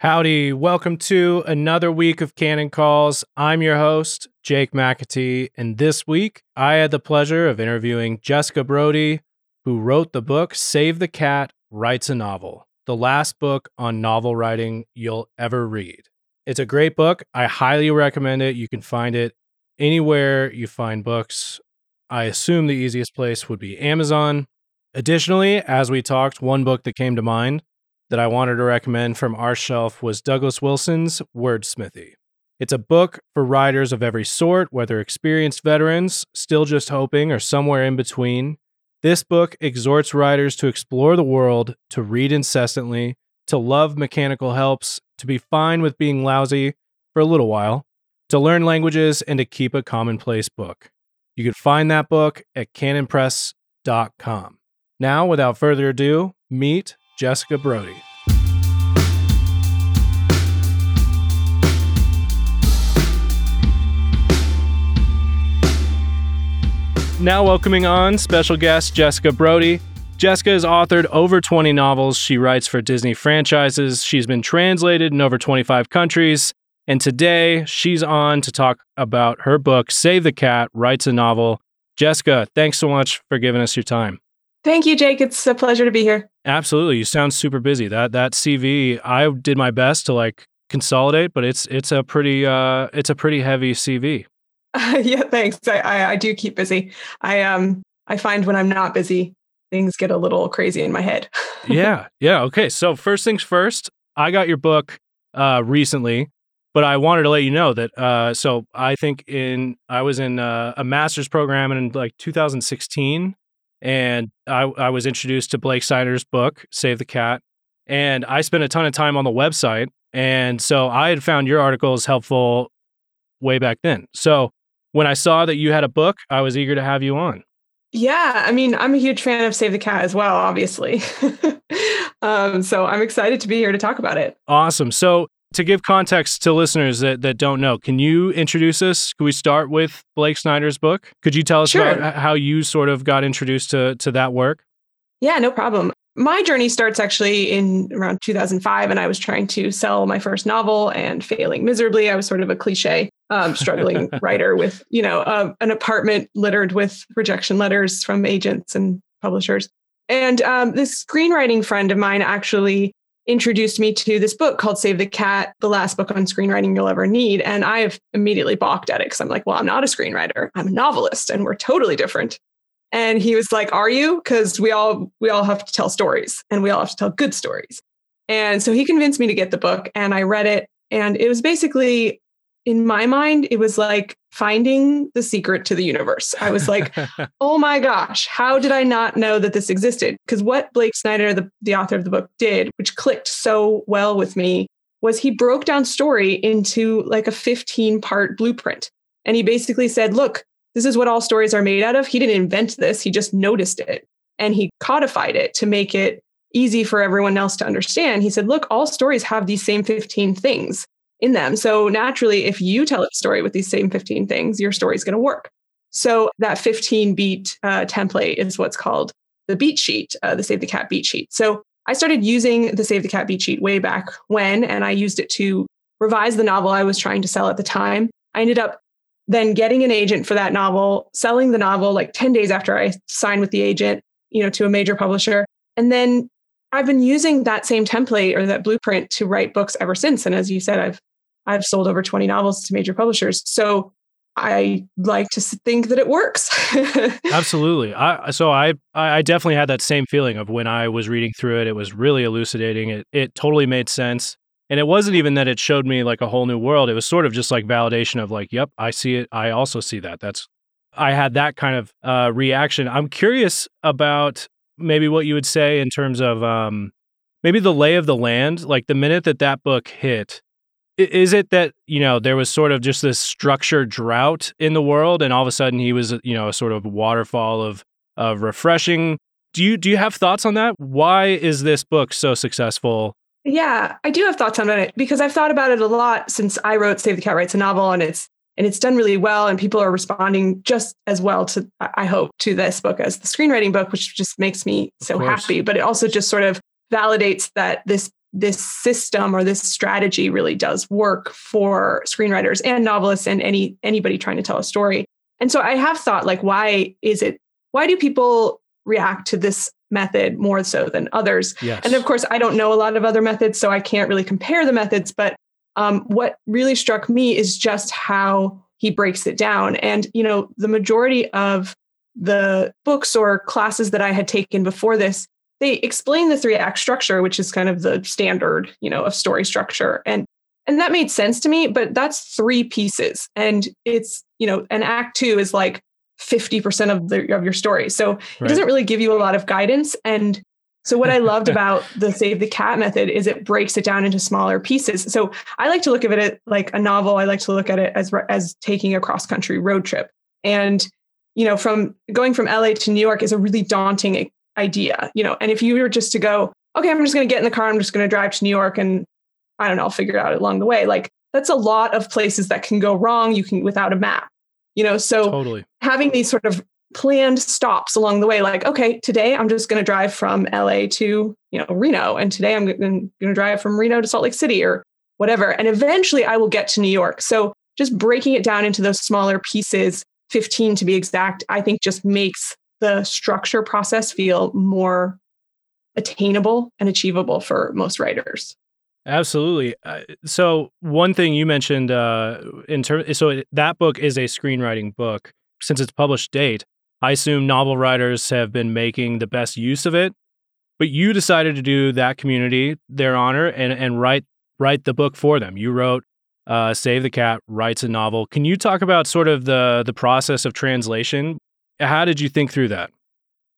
Howdy, welcome to another week of Canon Calls. I'm your host, Jake McAtee, and this week I had the pleasure of interviewing Jessica Brody, who wrote the book Save the Cat Writes a Novel, the last book on novel writing you'll ever read. It's a great book. I highly recommend it. You can find it anywhere you find books. I assume the easiest place would be Amazon. Additionally, as we talked, one book that came to mind that I wanted to recommend from our shelf was Douglas Wilson's Wordsmithy. It's a book for writers of every sort, whether experienced veterans, still just hoping, or somewhere in between. This book exhorts writers to explore the world, to read incessantly, to love mechanical helps, to be fine with being lousy for a little while, to learn languages, and to keep a commonplace book. You can find that book at canonpress.com. Now, without further ado, meet Jessica Brody. Now, welcoming on special guest Jessica Brody. Jessica has authored over 20 novels. She writes for Disney franchises. She's been translated in over 25 countries. And today she's on to talk about her book, Save the Cat Writes a Novel. Jessica, thanks so much for giving us your time. Thank you, Jake. It's a pleasure to be here. Absolutely. You sound super busy. That that CV, I did my best to like consolidate, but it's it's a pretty uh it's a pretty heavy CV. Uh, yeah, thanks. I, I, I do keep busy. I um I find when I'm not busy, things get a little crazy in my head. yeah, yeah. Okay. So first things first, I got your book uh recently, but I wanted to let you know that uh so I think in I was in uh, a master's program in like 2016 and I I was introduced to Blake Snyder's book Save the Cat and I spent a ton of time on the website and so I had found your articles helpful way back then. So when I saw that you had a book, I was eager to have you on. Yeah, I mean, I'm a huge fan of Save the Cat as well, obviously. um, so I'm excited to be here to talk about it. Awesome. So to give context to listeners that, that don't know, can you introduce us? Could we start with Blake Snyder's book? Could you tell us sure. about how you sort of got introduced to, to that work? Yeah, no problem my journey starts actually in around 2005 and i was trying to sell my first novel and failing miserably i was sort of a cliche um, struggling writer with you know uh, an apartment littered with rejection letters from agents and publishers and um, this screenwriting friend of mine actually introduced me to this book called save the cat the last book on screenwriting you'll ever need and i have immediately balked at it because i'm like well i'm not a screenwriter i'm a novelist and we're totally different and he was like, "Are you? Because we all we all have to tell stories, and we all have to tell good stories." And so he convinced me to get the book, and I read it, and it was basically, in my mind, it was like finding the secret to the universe. I was like, "Oh my gosh, how did I not know that this existed?" Because what Blake Snyder, the the author of the book, did, which clicked so well with me, was he broke down story into like a 15 part blueprint. And he basically said, look, this is what all stories are made out of. He didn't invent this, he just noticed it and he codified it to make it easy for everyone else to understand. He said, Look, all stories have these same 15 things in them. So naturally, if you tell a story with these same 15 things, your story is going to work. So that 15 beat uh, template is what's called the beat sheet, uh, the Save the Cat beat sheet. So I started using the Save the Cat beat sheet way back when, and I used it to revise the novel I was trying to sell at the time. I ended up then getting an agent for that novel, selling the novel like 10 days after I signed with the agent, you know, to a major publisher. And then I've been using that same template or that blueprint to write books ever since. And as you said, I've I've sold over 20 novels to major publishers. So I like to think that it works. Absolutely. I so I I definitely had that same feeling of when I was reading through it. It was really elucidating. It it totally made sense. And it wasn't even that it showed me like a whole new world. It was sort of just like validation of like, yep, I see it. I also see that. That's I had that kind of uh, reaction. I'm curious about maybe what you would say in terms of um, maybe the lay of the land. Like the minute that that book hit, is it that you know there was sort of just this structured drought in the world, and all of a sudden he was you know a sort of waterfall of of refreshing. Do you do you have thoughts on that? Why is this book so successful yeah, I do have thoughts on it because I've thought about it a lot since I wrote Save the Cat Writes a Novel and it's and it's done really well and people are responding just as well to I hope to this book as the screenwriting book which just makes me so happy but it also just sort of validates that this this system or this strategy really does work for screenwriters and novelists and any anybody trying to tell a story. And so I have thought like why is it why do people react to this method more so than others? Yes. And of course I don't know a lot of other methods so I can't really compare the methods but um, what really struck me is just how he breaks it down and you know the majority of the books or classes that I had taken before this they explain the three act structure, which is kind of the standard, you know, of story structure. And and that made sense to me, but that's three pieces. And it's, you know, an act two is like 50% of the of your story. So right. it doesn't really give you a lot of guidance. And so what I loved about the save the cat method is it breaks it down into smaller pieces. So I like to look at it like a novel. I like to look at it as as taking a cross country road trip. And you know, from going from LA to New York is a really daunting idea, you know. And if you were just to go, okay, I'm just going to get in the car, I'm just going to drive to New York, and I don't know, I'll figure it out along the way. Like that's a lot of places that can go wrong. You can without a map, you know. So totally having these sort of planned stops along the way, like okay, today I'm just going to drive from LA to you know Reno, and today I'm going to drive from Reno to Salt Lake City or whatever, and eventually I will get to New York. So just breaking it down into those smaller pieces 15 to be exact, I think just makes the structure process feel more attainable and achievable for most writers. Absolutely. Uh, so one thing you mentioned uh, in terms, so that book is a screenwriting book. Since its published date, I assume novel writers have been making the best use of it. But you decided to do that community their honor and and write write the book for them. You wrote uh, Save the Cat writes a novel. Can you talk about sort of the the process of translation how did you think through that?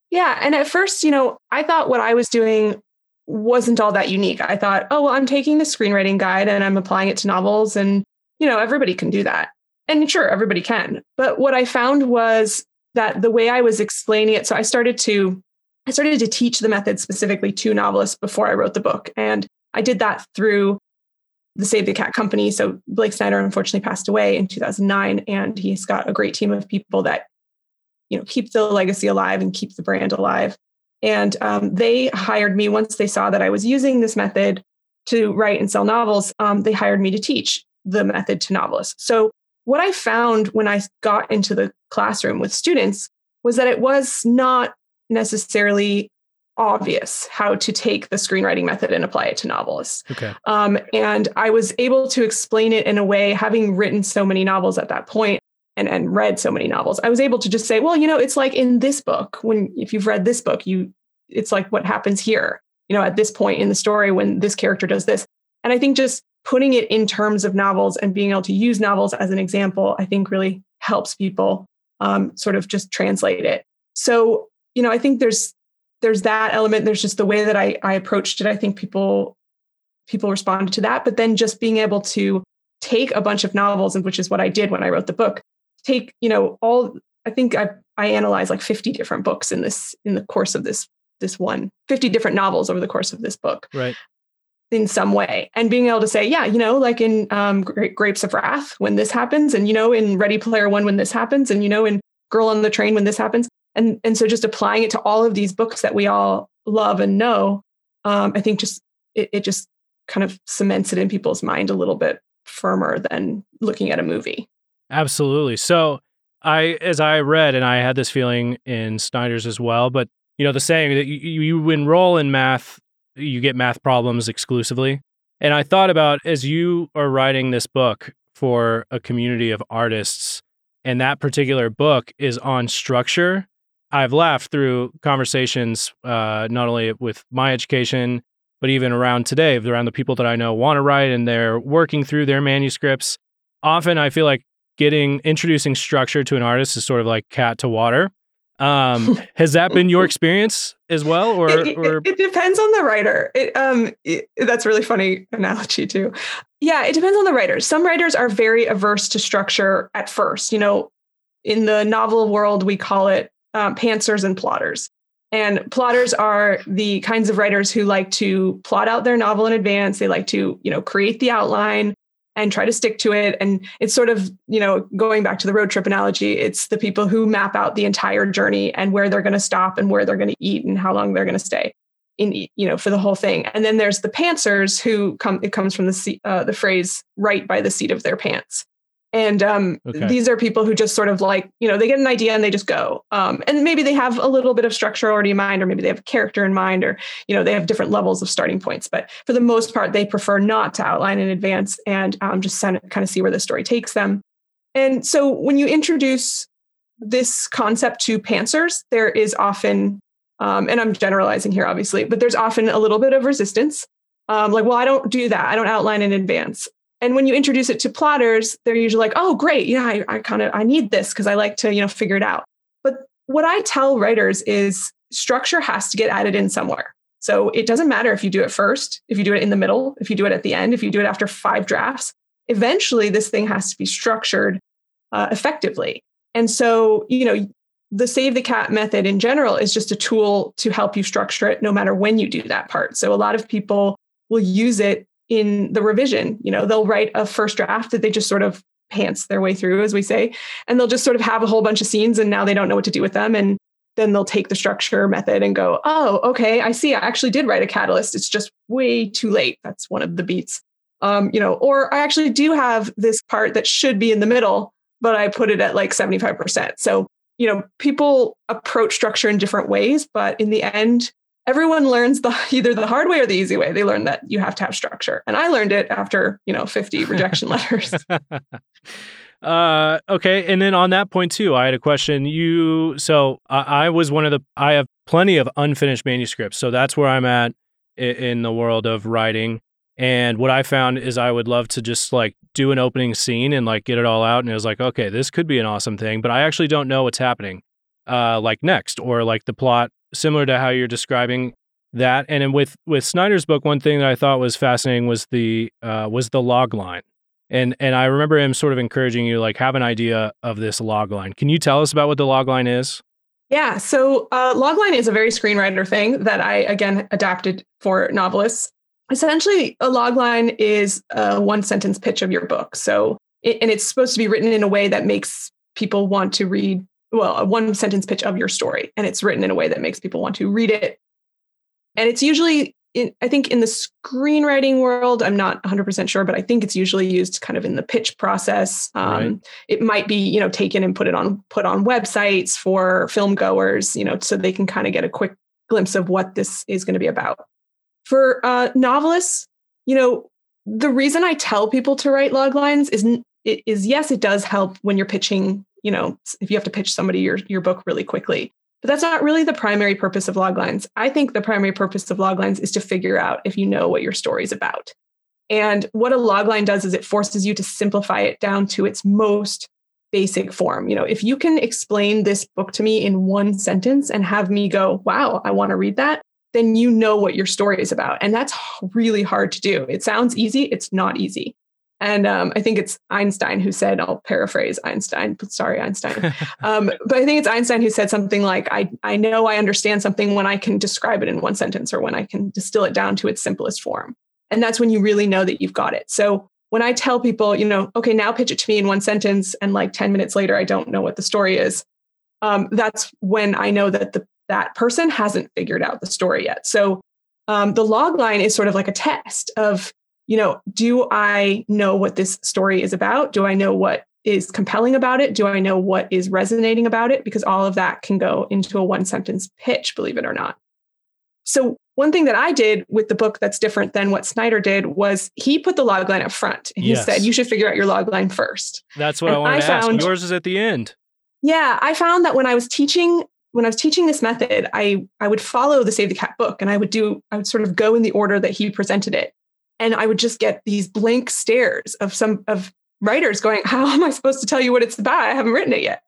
Yeah. And at first, you know, I thought what I was doing wasn't all that unique. I thought, oh, well, I'm taking the screenwriting guide and I'm applying it to novels. And, you know, everybody can do that. And sure, everybody can. But what I found was that the way I was explaining it, so I started to I started to teach the method specifically to novelists before I wrote the book. And I did that through the Save the Cat company. So Blake Snyder unfortunately passed away in 2009, and he's got a great team of people that you know keep the legacy alive and keep the brand alive and um, they hired me once they saw that i was using this method to write and sell novels um, they hired me to teach the method to novelists so what i found when i got into the classroom with students was that it was not necessarily obvious how to take the screenwriting method and apply it to novelists. Okay. Um, and I was able to explain it in a way, having written so many novels at that point, and, and read so many novels, I was able to just say, well, you know, it's like in this book, when if you've read this book, you it's like what happens here, you know, at this point in the story when this character does this. And I think just putting it in terms of novels and being able to use novels as an example, I think really helps people um, sort of just translate it. So, you know, I think there's there's that element. There's just the way that I, I approached it. I think people people responded to that. But then just being able to take a bunch of novels, and which is what I did when I wrote the book, take you know all i think i i analyzed like 50 different books in this in the course of this this one 50 different novels over the course of this book. Right. In some way. And being able to say yeah you know like in um, grapes of wrath when this happens and you know in ready player one when this happens and you know in girl on the train when this happens. And and so just applying it to all of these books that we all love and know um, i think just it, it just kind of cements it in people's mind a little bit firmer than looking at a movie Absolutely. So I, as I read, and I had this feeling in Snyder's as well, but you know, the saying that you, you enroll in math, you get math problems exclusively. And I thought about as you are writing this book for a community of artists, and that particular book is on structure. I've laughed through conversations, uh, not only with my education, but even around today, around the people that I know want to write and they're working through their manuscripts. Often I feel like getting introducing structure to an artist is sort of like cat to water. Um, has that been your experience as well, or, it, or... It, it, depends on the writer. It, um, that's really funny analogy too. Yeah, it depends on the writer. Some writers are very averse to structure at first. You know, in the novel world, we call it um, pantsers and plotters. And plotters are the kinds of writers who like to plot out their novel in advance. They like to, you know, create the outline and try to stick to it. And it's sort of, you know, going back to the road trip analogy, it's the people who map out the entire journey and where they're going to stop and where they're going to eat and how long they're going to stay. in you know for the whole thing. And then there's the pantsers who come. It comes from the uh, the phrase "right by the seat of their pants." And um, okay. these are people who just sort of like, you know, they get an idea and they just go. Um, and maybe they have a little bit of structure already in mind, or maybe they have a character in mind, or, you know, they have different levels of starting points. But for the most part, they prefer not to outline in advance and um, just kind of see where the story takes them. And so when you introduce this concept to pantsers, there is often, um, and I'm generalizing here, obviously, but there's often a little bit of resistance. Um, like, well, I don't do that. I don't outline in advance. And when you introduce it to plotters, they're usually like, oh, great. Yeah, I, I kind of, I need this because I like to, you know, figure it out. But what I tell writers is structure has to get added in somewhere. So it doesn't matter if you do it first, if you do it in the middle, if you do it at the end, if you do it after five drafts. Eventually, this thing has to be structured uh, effectively. And so, you know, the save the cat method in general is just a tool to help you structure it no matter when you do that part. So a lot of people will use it in the revision. You know, they'll write a first draft that they just sort of pants their way through, as we say, and they'll just sort of have a whole bunch of scenes and now they don't know what to do with them. And then they'll take the structure method and go, oh, okay, I see. I actually did write a catalyst. It's just way too late. That's one of the beats. Um, you know, or I actually do have this part that should be in the middle, but I put it at like 75%. So, you know, people approach structure in different ways, but in the end, everyone learns the either the hard way or the easy way. They learn that you have to have structure. And I learned it after, you know, 50 rejection letters. uh okay and then on that point too i had a question you so I, I, was one of the i have plenty of unfinished manuscripts so that's where i'm at in, in the world of writing and what i found is i would love to just like do an opening scene and like get it all out and it was like okay this could be an awesome thing but i actually don't know what's happening uh like next or like the plot similar to how you're describing that. And with with Snyder's book, one thing that I thought was fascinating was the uh, was the log line. And and I remember him sort of encouraging you like have an idea of this log line. Can you tell us about what the log line is? Yeah, so uh, logline is a very screenwriter thing that I again adapted for novelists. Essentially, a logline is a one sentence pitch of your book. So, and it's supposed to be written in a way that makes people want to read well, a one sentence pitch of your story. And it's written in a way that makes people want to read it. And it's usually, in, I think, in the screenwriting world, I'm not 100% sure, but I think it's usually used kind of in the pitch process. Um, right. It might be, you know, taken and put it on put on websites for film goers, you know, so they can kind of get a quick glimpse of what this is going to be about. For uh, novelists, you know, the reason I tell people to write log lines is, is yes, it does help when you're pitching you know, if you have to pitch somebody your, your book really quickly. But that's not really the primary purpose of loglines. I think the primary purpose of loglines is to figure out if you know what your story is about. And what a logline does is it forces you to simplify it down to its most basic form. You know, if you can explain this book to me in one sentence and have me go, wow, I want to read that, then you know what your story is about. And that's really hard to do. It sounds easy, it's not easy. And um, I think it's Einstein who said, I'll paraphrase Einstein, sorry, Einstein. um, but I think it's Einstein who said something like, I, I know I understand something when I can describe it in one sentence or when I can distill it down to its simplest form. And that's when you really know that you've got it. So when I tell people, you know, okay, now pitch it to me in one sentence, and like 10 minutes later, I don't know what the story is, um, that's when I know that the, that person hasn't figured out the story yet. So um, the log line is sort of like a test of you know, do I know what this story is about? Do I know what is compelling about it? Do I know what is resonating about it? Because all of that can go into a one sentence pitch, believe it or not. So, one thing that I did with the book that's different than what Snyder did was he put the log line up front. And he yes. said, you should figure out your log line first. That's what and I wanted I to found, ask. Yours is at the end. Yeah. I found that when I was teaching, when I was teaching this method, I, I would follow the Save the Cat book and I would do, I would sort of go in the order that he presented it and i would just get these blank stares of some of writers going how am i supposed to tell you what it's about? I haven't written it yet.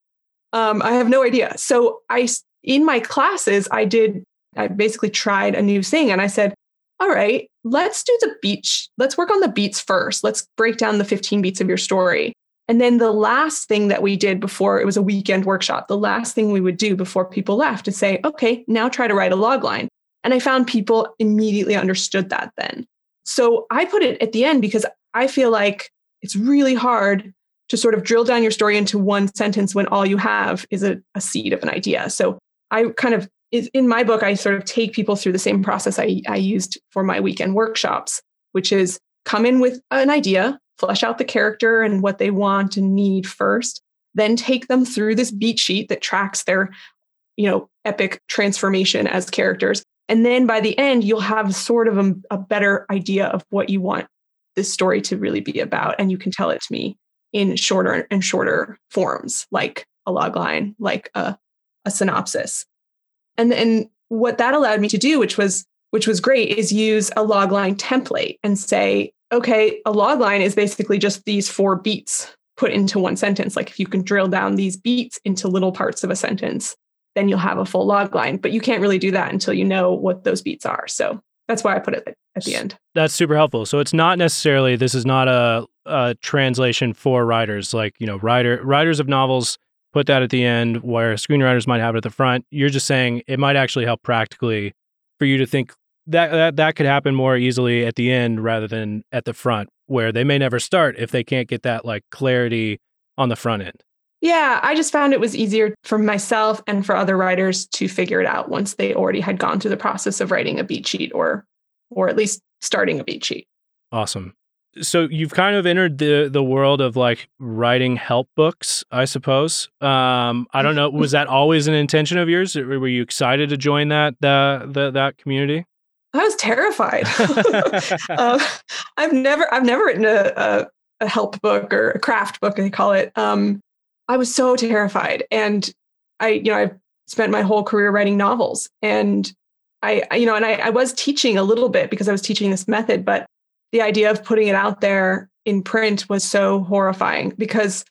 Um, i have no idea. So i in my classes i did i basically tried a new thing and i said all right let's do the beach let's work on the beats first. Let's break down the 15 beats of your story. And then the last thing that we did before it was a weekend workshop the last thing we would do before people left is say okay now try to write a log line. And i found people immediately understood that then so I put it at the end because I feel like it's really hard to sort of drill down your story into one sentence when all you have is a, a seed of an idea. So I kind of in my book, I sort of take people through the same process I, I used for my weekend workshops, which is come in with an idea, flesh out the character and what they want and need first, then take them through this beat sheet that tracks their, you know, epic transformation as characters. And then by the end, you'll have sort of a, a better idea of what you want this story to really be about. And you can tell it to me in shorter and shorter forms, like a log line, like a, a synopsis. And then what that allowed me to do, which was which was great, is use a log line template and say, okay, a log line is basically just these four beats put into one sentence. Like if you can drill down these beats into little parts of a sentence, then you'll have a full log line. But you can't really do that until you know what those beats are. So that's why I put it at the end. That's super helpful. So it's not necessarily this is not a, a translation for writers. Like you know, writer writers of novels put that at the end, where screenwriters might have it at the front. You're just saying it might actually help practically for you to think that that that could happen more easily at the end rather than at the front, where they may never start if they can't get that like clarity on the front end. Yeah, I just found it was easier for myself and for other writers to figure it out once they already had gone through the process of writing a beat sheet or or at least starting a beat sheet. Awesome. So you've kind of entered the the world of like writing help books, I suppose. Um, I don't know. Was that always an intention of yours? Were you excited to join that the, the that community? I was terrified. um, I've never I've never written a, a, a help book or a craft book, they call it. Um, I was so terrified. And I, you know, I've spent my whole career writing novels and I, you know, and I, I was teaching a little bit because I was teaching this method, but the idea of putting it out there in print was so horrifying because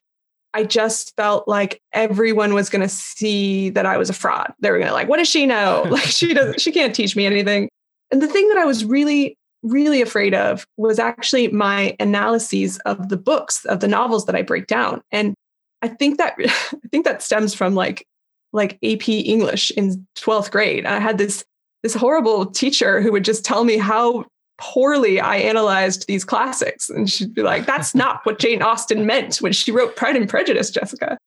I just felt like everyone was going to see that I was a fraud. They were going to like, what does she know? like she doesn't, she can't teach me anything. And the thing that I was really, really afraid of was actually my analyses of the books, of the novels that I break down. And I think that I think that stems from like like AP English in 12th grade. I had this this horrible teacher who would just tell me how poorly I analyzed these classics. And she'd be like, that's not what Jane Austen meant when she wrote Pride and Prejudice, Jessica.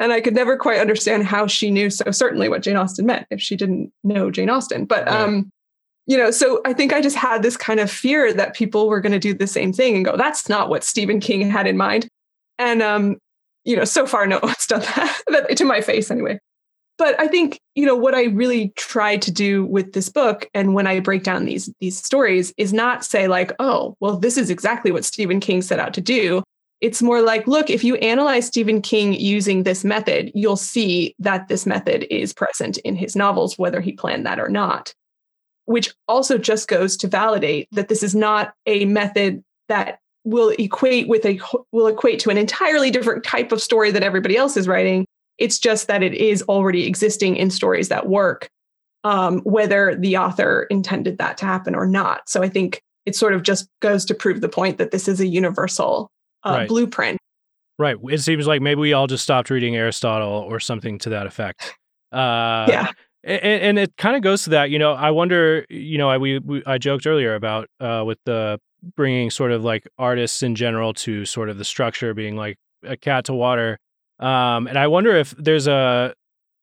And I could never quite understand how she knew so certainly what Jane Austen meant if she didn't know Jane Austen. But um, you know, so I think I just had this kind of fear that people were going to do the same thing and go, that's not what Stephen King had in mind. And um, you know, so far no one's done that to my face anyway. But I think, you know, what I really try to do with this book and when I break down these these stories is not say like, oh, well, this is exactly what Stephen King set out to do. It's more like, look, if you analyze Stephen King using this method, you'll see that this method is present in his novels, whether he planned that or not. Which also just goes to validate that this is not a method that will equate with a will equate to an entirely different type of story that everybody else is writing. It's just that it is already existing in stories that work um, whether the author intended that to happen or not. So i think it sort of just goes to prove the point that this is a universal uh, right. blueprint. Right. It seems like maybe we all just stopped reading aristotle or something to that effect. Uh, yeah. and, and it kind of goes to that you know i wonder you know i we, we i joked earlier about uh, with the bringing sort of like artists in general to sort of the structure being like a cat to water. Um, and I wonder if there's a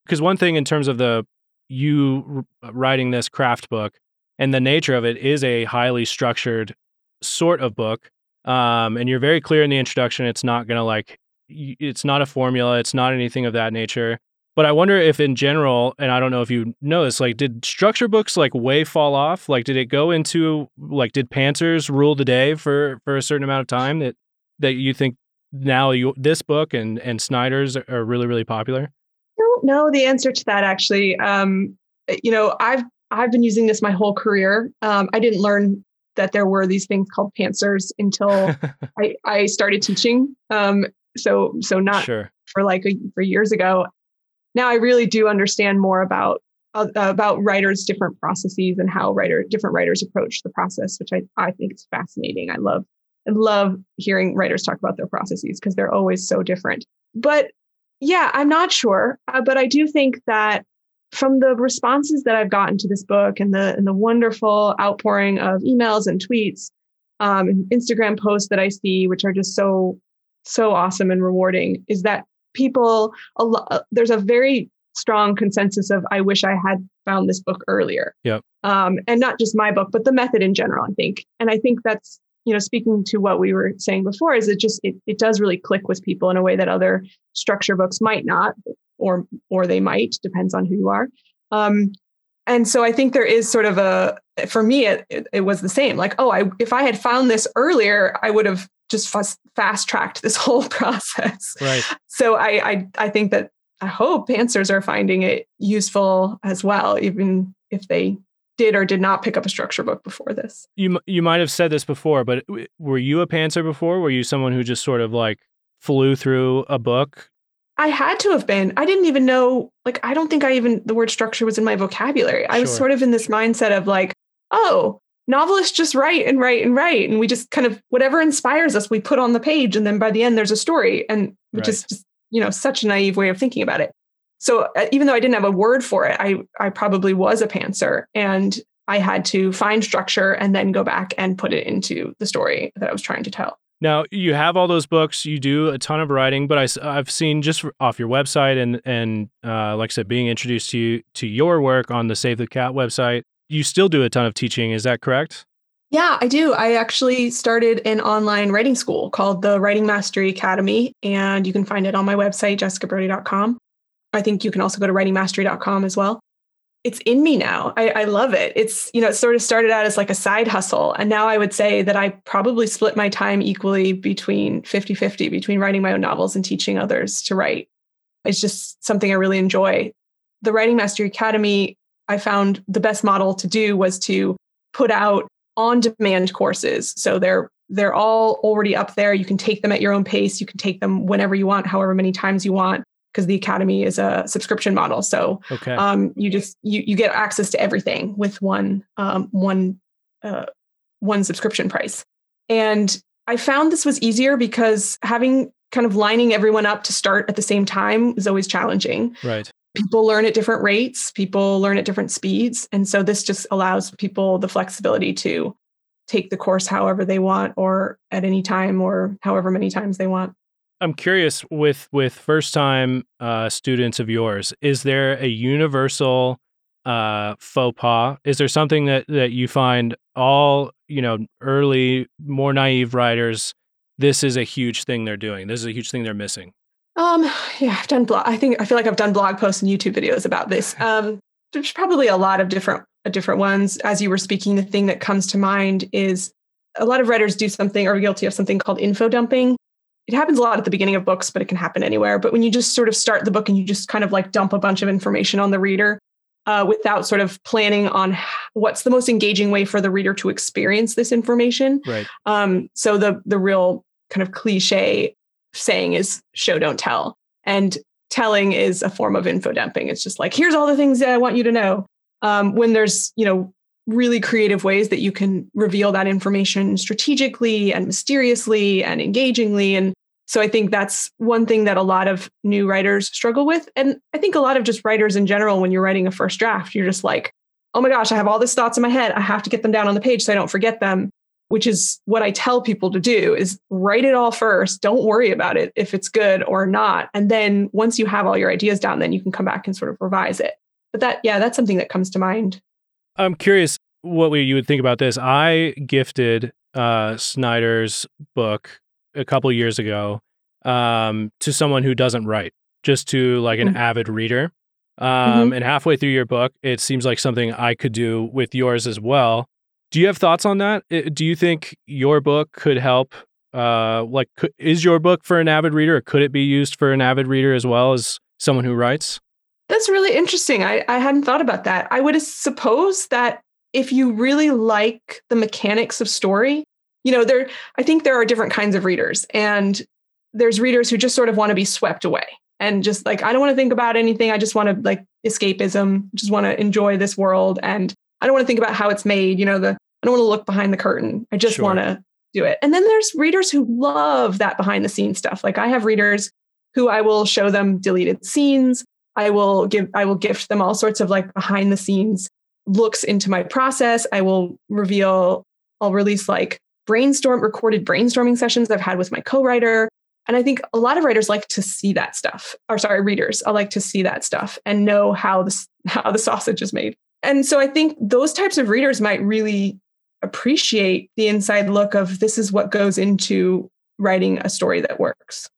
because one thing in terms of the you writing this craft book and the nature of it is a highly structured sort of book. Um, and you're very clear in the introduction. It's not to like, it's not a formula. It's not anything of that nature. But I wonder if, in general, and I don't know if you know this, like, did structure books like way fall off? Like, did it go into like, did Pantsers rule the day for for a certain amount of time that that you think now you this book and and Snyder's are really really popular? I don't know the answer to that actually. Um, you know, I've I've been using this my whole career. Um, I didn't learn that there were these things called pantsers until I, I started teaching. Um, so so not sure. for like a, for years ago now I really do understand more about uh, about writers' different processes and how writer different writers approach the process, which I, I think is fascinating. I love I love hearing writers talk about their processes because they're always so different. But yeah, I'm not sure, uh, but I do think that from the responses that I've gotten to this book and the and the wonderful outpouring of emails and tweets, um, and Instagram posts that I see, which are just so so awesome and rewarding, is that people a lot uh, there's a very strong consensus of I wish I had found this book earlier. Yep. Um, and not just my book, but the method in general, I think. And I think that's, you know, speaking to what we were saying before, is it just it, it does really click with people in a way that other structure books might not, or or they might, depends on who you are. Um, and so I think there is sort of a for me it, it, it was the same. Like, oh, I if I had found this earlier, I would have just fast, fast tracked this whole process. Right. So I, I I think that I hope pantsers are finding it useful as well, even if they did or did not pick up a structure book before this. You you might have said this before, but were you a pantser before? Were you someone who just sort of like flew through a book? I had to have been. I didn't even know. Like, I don't think I even the word structure was in my vocabulary. I was sort of in this mindset of like, oh, novelists just write and write and write, and we just kind of whatever inspires us, we put on the page, and then by the end, there's a story, and which right. is just you know such a naive way of thinking about it so uh, even though i didn't have a word for it i i probably was a pantser and i had to find structure and then go back and put it into the story that i was trying to tell now you have all those books you do a ton of writing but I, i've seen just off your website and and uh, like i said being introduced to you to your work on the save the cat website you still do a ton of teaching is that correct yeah, I do. I actually started an online writing school called the Writing Mastery Academy, and you can find it on my website, jessicabrody.com. I think you can also go to writingmastery.com as well. It's in me now. I, I love it. It's, you know, it sort of started out as like a side hustle. And now I would say that I probably split my time equally between 50 50 between writing my own novels and teaching others to write. It's just something I really enjoy. The Writing Mastery Academy, I found the best model to do was to put out on demand courses. So they're they're all already up there. You can take them at your own pace. You can take them whenever you want, however many times you want, because the academy is a subscription model. So okay. um, you just you you get access to everything with one um, one uh, one subscription price. And I found this was easier because having kind of lining everyone up to start at the same time is always challenging. Right people learn at different rates, people learn at different speeds. And so this just allows people the flexibility to take the course however they want or at any time or however many times they want. I'm curious with with first time uh, students of yours, is there a universal uh, faux pas? Is there something that that you find all you know early, more naive writers? This is a huge thing they're doing. This is a huge thing they're missing. Um, yeah, I've done blog. I think I feel like I've done blog posts and YouTube videos about this. Um, there's probably a lot of different uh, different ones. As you were speaking, the thing that comes to mind is a lot of writers do something or are guilty of something called info dumping. It happens a lot at the beginning of books, but it can happen anywhere. But when you just sort of start the book and you just kind of like dump a bunch of information on the reader uh, without sort of planning on what's the most engaging way for the reader to experience this information. Right. Um, so the the real kind of cliche saying is show don't tell. And telling is a form of info dumping. It's just like here's all the things that i want you to know. Um, when there's you know really creative ways that you can reveal that information strategically and mysteriously and engagingly. And so i think that's one thing that a lot of new writers struggle with. And i think a lot of just writers in general when you're writing a first draft you're just like oh my gosh i have all these thoughts in my head. I have to get them down on the page so i don't forget them which is what I tell people to do is write it all first. Don't worry about it if it's good or not. And then once you have all your ideas down, then you can come back and sort of revise it. But that, yeah, that's something that comes to mind. I'm curious what you would think about this. I gifted uh, Snyder's book a couple years ago um, to someone who doesn't write, just to like an mm-hmm. avid reader. Um, mm-hmm. And halfway through your book, it seems like something I could do with yours as well. Do you have thoughts on that? Do you think your book could help? Uh, like, is your book for an avid reader, or could it be used for an avid reader as well as someone who writes? That's really interesting. I, I hadn't thought about that. I would suppose that if you really like the mechanics of story, you know, there I think there are different kinds of readers. And there's readers who just sort of want to be swept away and just like, I don't want to think about anything. I just want to like escapism, just want to enjoy this world. And I don't want to think about how it's made. You know, the I don't want to look behind the curtain. I just sure. want to do it. And then there's readers who love that behind the scenes stuff. Like I have readers who I will show them deleted scenes. I will give I will gift them all sorts of like behind the scenes looks into my process. I will reveal I'll release like brainstorm recorded brainstorming sessions I've had with my co-writer. And I think a lot of writers like to see that stuff, or sorry, readers, I like to see that stuff and know how this how the sausage is made. And so I think those types of readers might really appreciate the inside look of this is what goes into writing a story that works.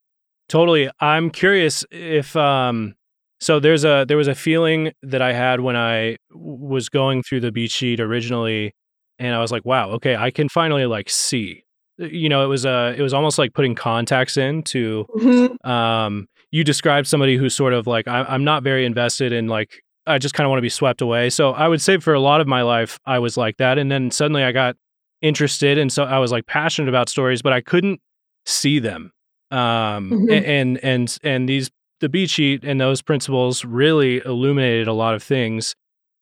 Totally. I'm curious if um so there's a there was a feeling that I had when I was going through the beat sheet originally and I was like, wow, okay, I can finally like see. You know, it was uh it was almost like putting contacts in to mm-hmm. um you described somebody who's sort of like I, I'm not very invested in like I just kind of want to be swept away. So I would say for a lot of my life, I was like that. And then suddenly I got interested. And so I was like passionate about stories, but I couldn't see them. Um, mm-hmm. and, and, and these, the beat sheet and those principles really illuminated a lot of things.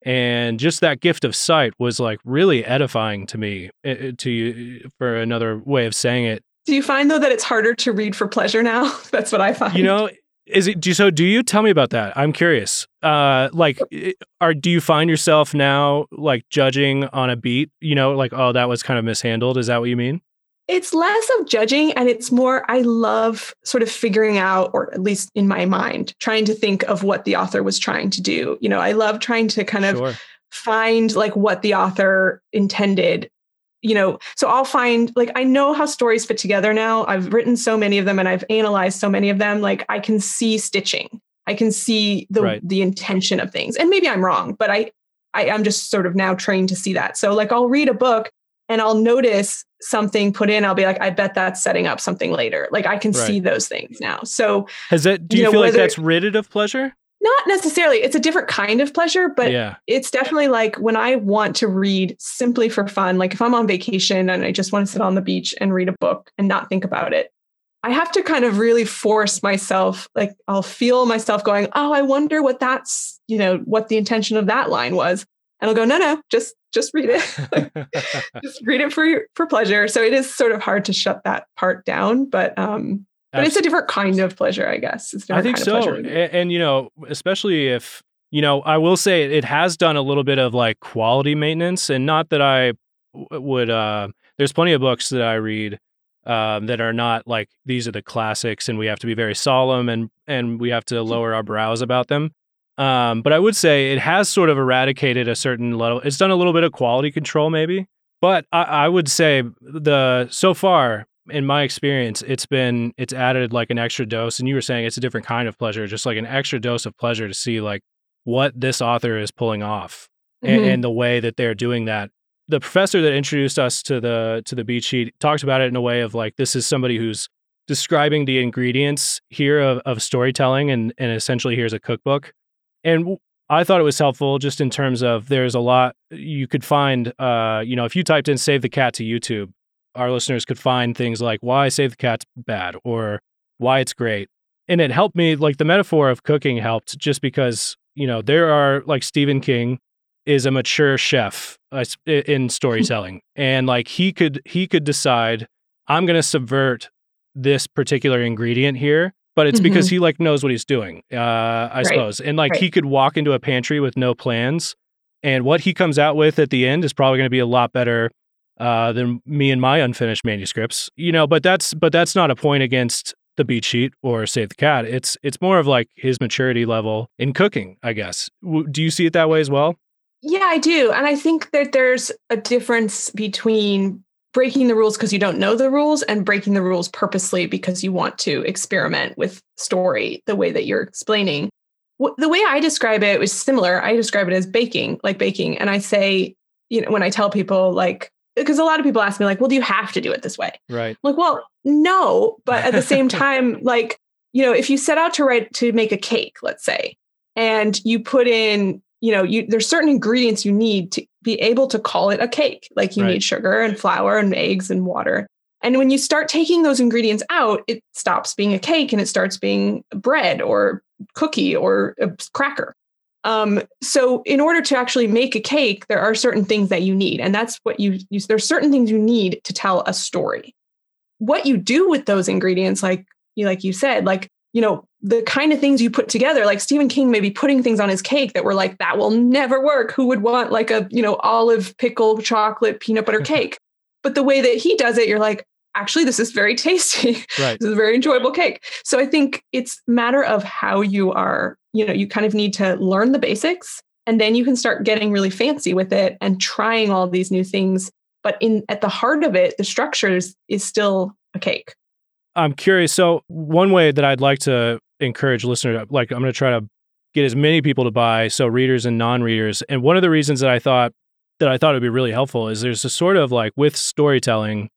And just that gift of sight was like really edifying to me, eh, eh, to you, for another way of saying it. Do you find though that it's harder to read for pleasure now? That's what I find. You know, is it do so do you tell me about that. I'm curious. Uh like are do you find yourself now like judging on a beat? You know like oh that was kind of mishandled. Is that what you mean? It's less of judging and it's more i love sort of figuring out or at least in my mind trying to think of what the author was trying to do. You know i love trying to kind of sure. find like what the author intended you know, so I'll find like I know how stories fit together now. I've written so many of them and I've analyzed so many of them. Like I can see stitching. I can see the right. the intention of things. And maybe I'm wrong, but I, I am just sort of now trained to see that. So like I'll read a book and I'll notice something put in. I'll be like, I bet that's setting up something later. Like I can right. see those things now. So has that do you, you know, feel like that's ridded of pleasure? Not necessarily. It's a different kind of pleasure, but yeah. it's definitely like when I want to read simply for fun, like if I'm on vacation and I just want to sit on the beach and read a book and not think about it, I have to kind of really force myself. Like I'll feel myself going, oh, I wonder what that's, you know, what the intention of that line was. And I'll go, no, no, just just read it. just read it for for pleasure. So it is sort of hard to shut that part down, but um but it's a different kind of pleasure, I guess. I think so. And, and, you know, especially if, you know, I will say it has done a little bit of like quality maintenance and not that I would, uh, there's plenty of books that I read um, that are not like these are the classics and we have to be very solemn and, and we have to mm-hmm. lower our brows about them. Um, but I would say it has sort of eradicated a certain level. It's done a little bit of quality control, maybe. But I, I would say the so far in my experience, it's been it's added like an extra dose. And you were saying it's a different kind of pleasure, just like an extra dose of pleasure to see like what this author is pulling off mm-hmm. and, and the way that they're doing that. The professor that introduced us to the to the beat sheet talked about it in a way of like this is somebody who's describing the ingredients here of, of storytelling and and essentially here's a cookbook. And I thought it was helpful just in terms of there's a lot you could find uh you know if you typed in save the cat to YouTube our listeners could find things like why Save the Cat's bad or why it's great. And it helped me, like the metaphor of cooking helped just because, you know, there are like Stephen King is a mature chef uh, in storytelling. and like he could, he could decide, I'm going to subvert this particular ingredient here but it's because mm-hmm. he like knows what he's doing uh i right. suppose and like right. he could walk into a pantry with no plans and what he comes out with at the end is probably going to be a lot better uh, than me and my unfinished manuscripts. You know, but that's but that's not a point against the beat sheet or save the cat. It's it's more of like his maturity level in cooking, I guess. Do you see it that way as well? Yeah, I do, and I think that there's a difference between breaking the rules because you don't know the rules and breaking the rules purposely because you want to experiment with story the way that you're explaining. The way I describe it was similar. I describe it as baking, like baking, and I say, you know, when I tell people like because a lot of people ask me like well do you have to do it this way? Right. I'm like well no but at the same time like you know if you set out to write to make a cake let's say and you put in you know you there's certain ingredients you need to be able to call it a cake like you right. need sugar and flour and eggs and water and when you start taking those ingredients out it stops being a cake and it starts being bread or cookie or a cracker um, so in order to actually make a cake, there are certain things that you need. And that's what you use. There's certain things you need to tell a story. What you do with those ingredients, like you like you said, like, you know, the kind of things you put together, like Stephen King maybe putting things on his cake that were like, that will never work. Who would want like a, you know, olive pickle chocolate peanut butter cake? but the way that he does it, you're like, actually this is very tasty Right. this is a very enjoyable cake so i think it's matter of how you are you know you kind of need to learn the basics and then you can start getting really fancy with it and trying all these new things but in at the heart of it the structures is still a cake I'm curious. So, one way that I'd like to encourage listeners, like I'm going to try to get as many people to buy, so readers and non-readers. And one of the reasons that I thought that I thought would be really helpful is there's a sort of like with storytelling,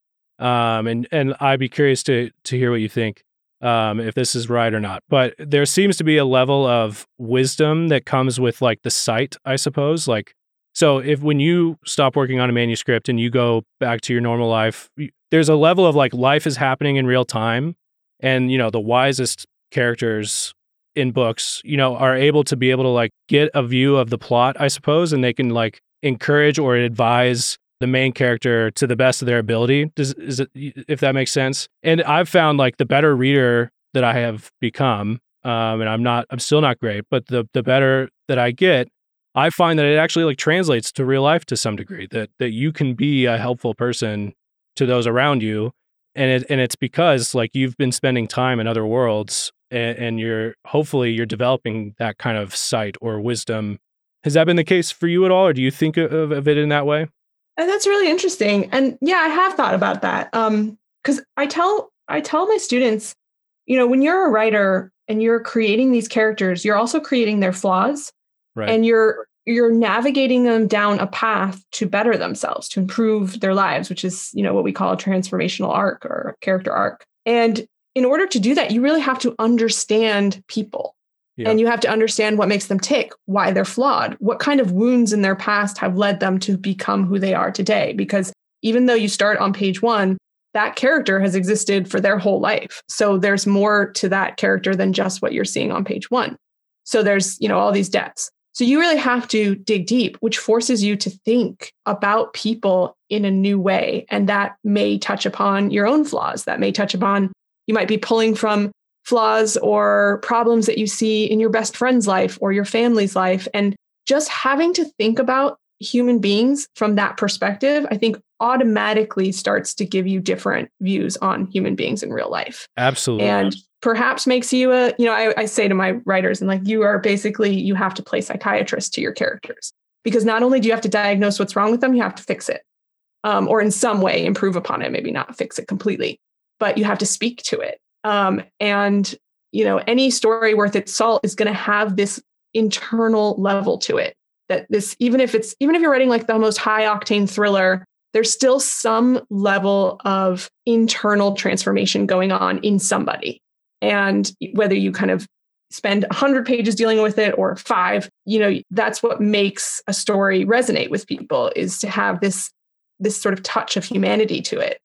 um, and and I'd be curious to to hear what you think, um, if this is right or not. But there seems to be a level of wisdom that comes with like the sight, I suppose, like. So if when you stop working on a manuscript and you go back to your normal life, there's a level of like life is happening in real time and you know the wisest characters in books, you know, are able to be able to like get a view of the plot, I suppose, and they can like encourage or advise the main character to the best of their ability. Does is it if that makes sense? And I've found like the better reader that I have become, um, and I'm not, I'm still not great, but the the better that I get, I find that it actually like translates to real life to some degree. That that you can be a helpful person to those around you, and it and it's because like you've been spending time in other worlds, and, and you're hopefully you're developing that kind of sight or wisdom. Has that been the case for you at all, or do you think of, of it in that way? And that's really interesting. And yeah, I have thought about that. Um, because I tell I tell my students, you know, when you're a writer and you're creating these characters, you're also creating their flaws Right. and you're you're navigating them down a path to better themselves, to improve their lives, which is, you know, what we call a transformational arc or a character arc. And in order to do that, you really have to understand people. Yeah. And you have to understand what makes them tick, why they're flawed, what kind of wounds in their past have led them to become who they are today. Because even though you start on page one, that character has existed for their whole life. So there's more to that character than just what you're seeing on page one. So there's, you know, all these depths. So you really have to dig deep, which forces you to think about people in a new way. And that may touch upon your own flaws. That may touch upon, you might be pulling from flaws or problems that you see in your best friend's life or your family's life. And just having to think about human beings from that perspective, I think automatically starts to give you different views on human beings in real life Absolutely. and perhaps makes you a you know I, I say to my writers and like you are basically you have to play psychiatrist to your characters because not only do you have to diagnose what's wrong with them you have to fix it um, or in some way improve upon it maybe not fix it completely but you have to speak to it um, and you know any story worth its salt is going to have this internal level to it that this even if it's even if you're writing like the most high octane thriller there's still some level of internal transformation going on in somebody. And whether you kind of spend 100 pages dealing with it or five you know that's what makes a story resonate with people is to have this this sort of touch of humanity to it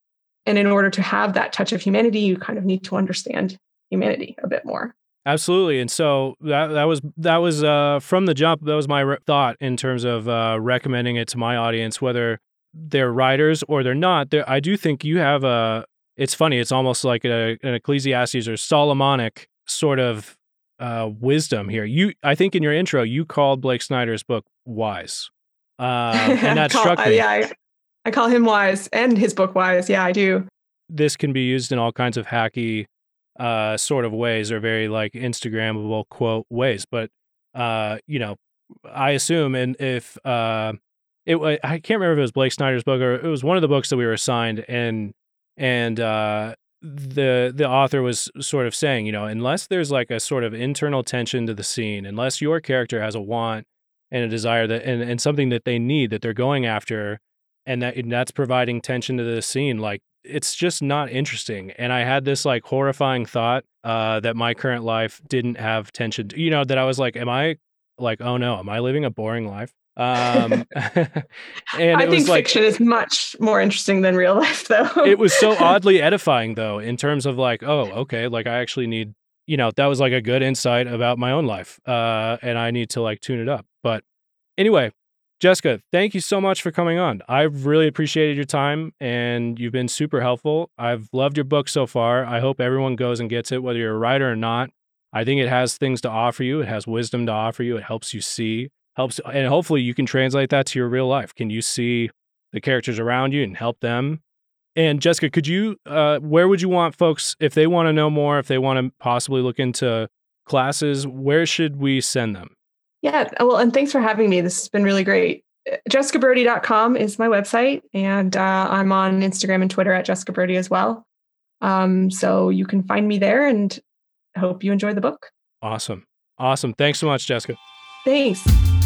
and in order to have that touch of humanity you kind of need to understand humanity a bit more Absolutely, and so that that was that was uh, from the jump. That was my re- thought in terms of uh, recommending it to my audience, whether they're writers or they're not. There, I do think you have a. It's funny. It's almost like a, an Ecclesiastes or Solomonic sort of uh, wisdom here. You, I think, in your intro, you called Blake Snyder's book wise, um, and that struck me. yeah I, I call him wise and his book wise yeah i do this can be used in all kinds of hacky uh, sort of ways or very like Instagrammable quote ways. But uh, you know, I assume, and if uh, it, I can't remember if it was Blake Snyder's book or it was one of the books that we were assigned, and and uh, the the author was sort of saying, you know, unless there's like a sort of internal tension to the scene, unless your character has a want and a desire that and, and something that they need that they're going after and that and that's providing tension to the scene like it's just not interesting and i had this like horrifying thought uh that my current life didn't have tension you know that i was like am i like oh no am i living a boring life? Um and i think was like fiction is much more interesting than real life though. It was so oddly edifying though in terms of like oh okay like i actually need you know that was like a good insight about my own life uh and i need to like tune it up but anyway jessica thank you so much for coming on. I've really appreciated your time and you've been super helpful. I've loved your book so far. I hope everyone goes and gets it whether you're a writer or not. I think it has things to offer you. It has wisdom to offer you. It helps you see helps and hopefully you can translate that to your real life. Can you see the characters around you and help them? And Jessica, could you, uh, where would you want folks, if they want to know more, if they want to possibly look into classes, where should we send them? Yeah. Well, and thanks for having me. This has been really great. JessicaBrody.com is my website, and uh, I'm on Instagram and Twitter at Jessica Brody as well. Um, so you can find me there and hope you enjoy the book. Awesome. Awesome. Thanks so much, Jessica. Thanks.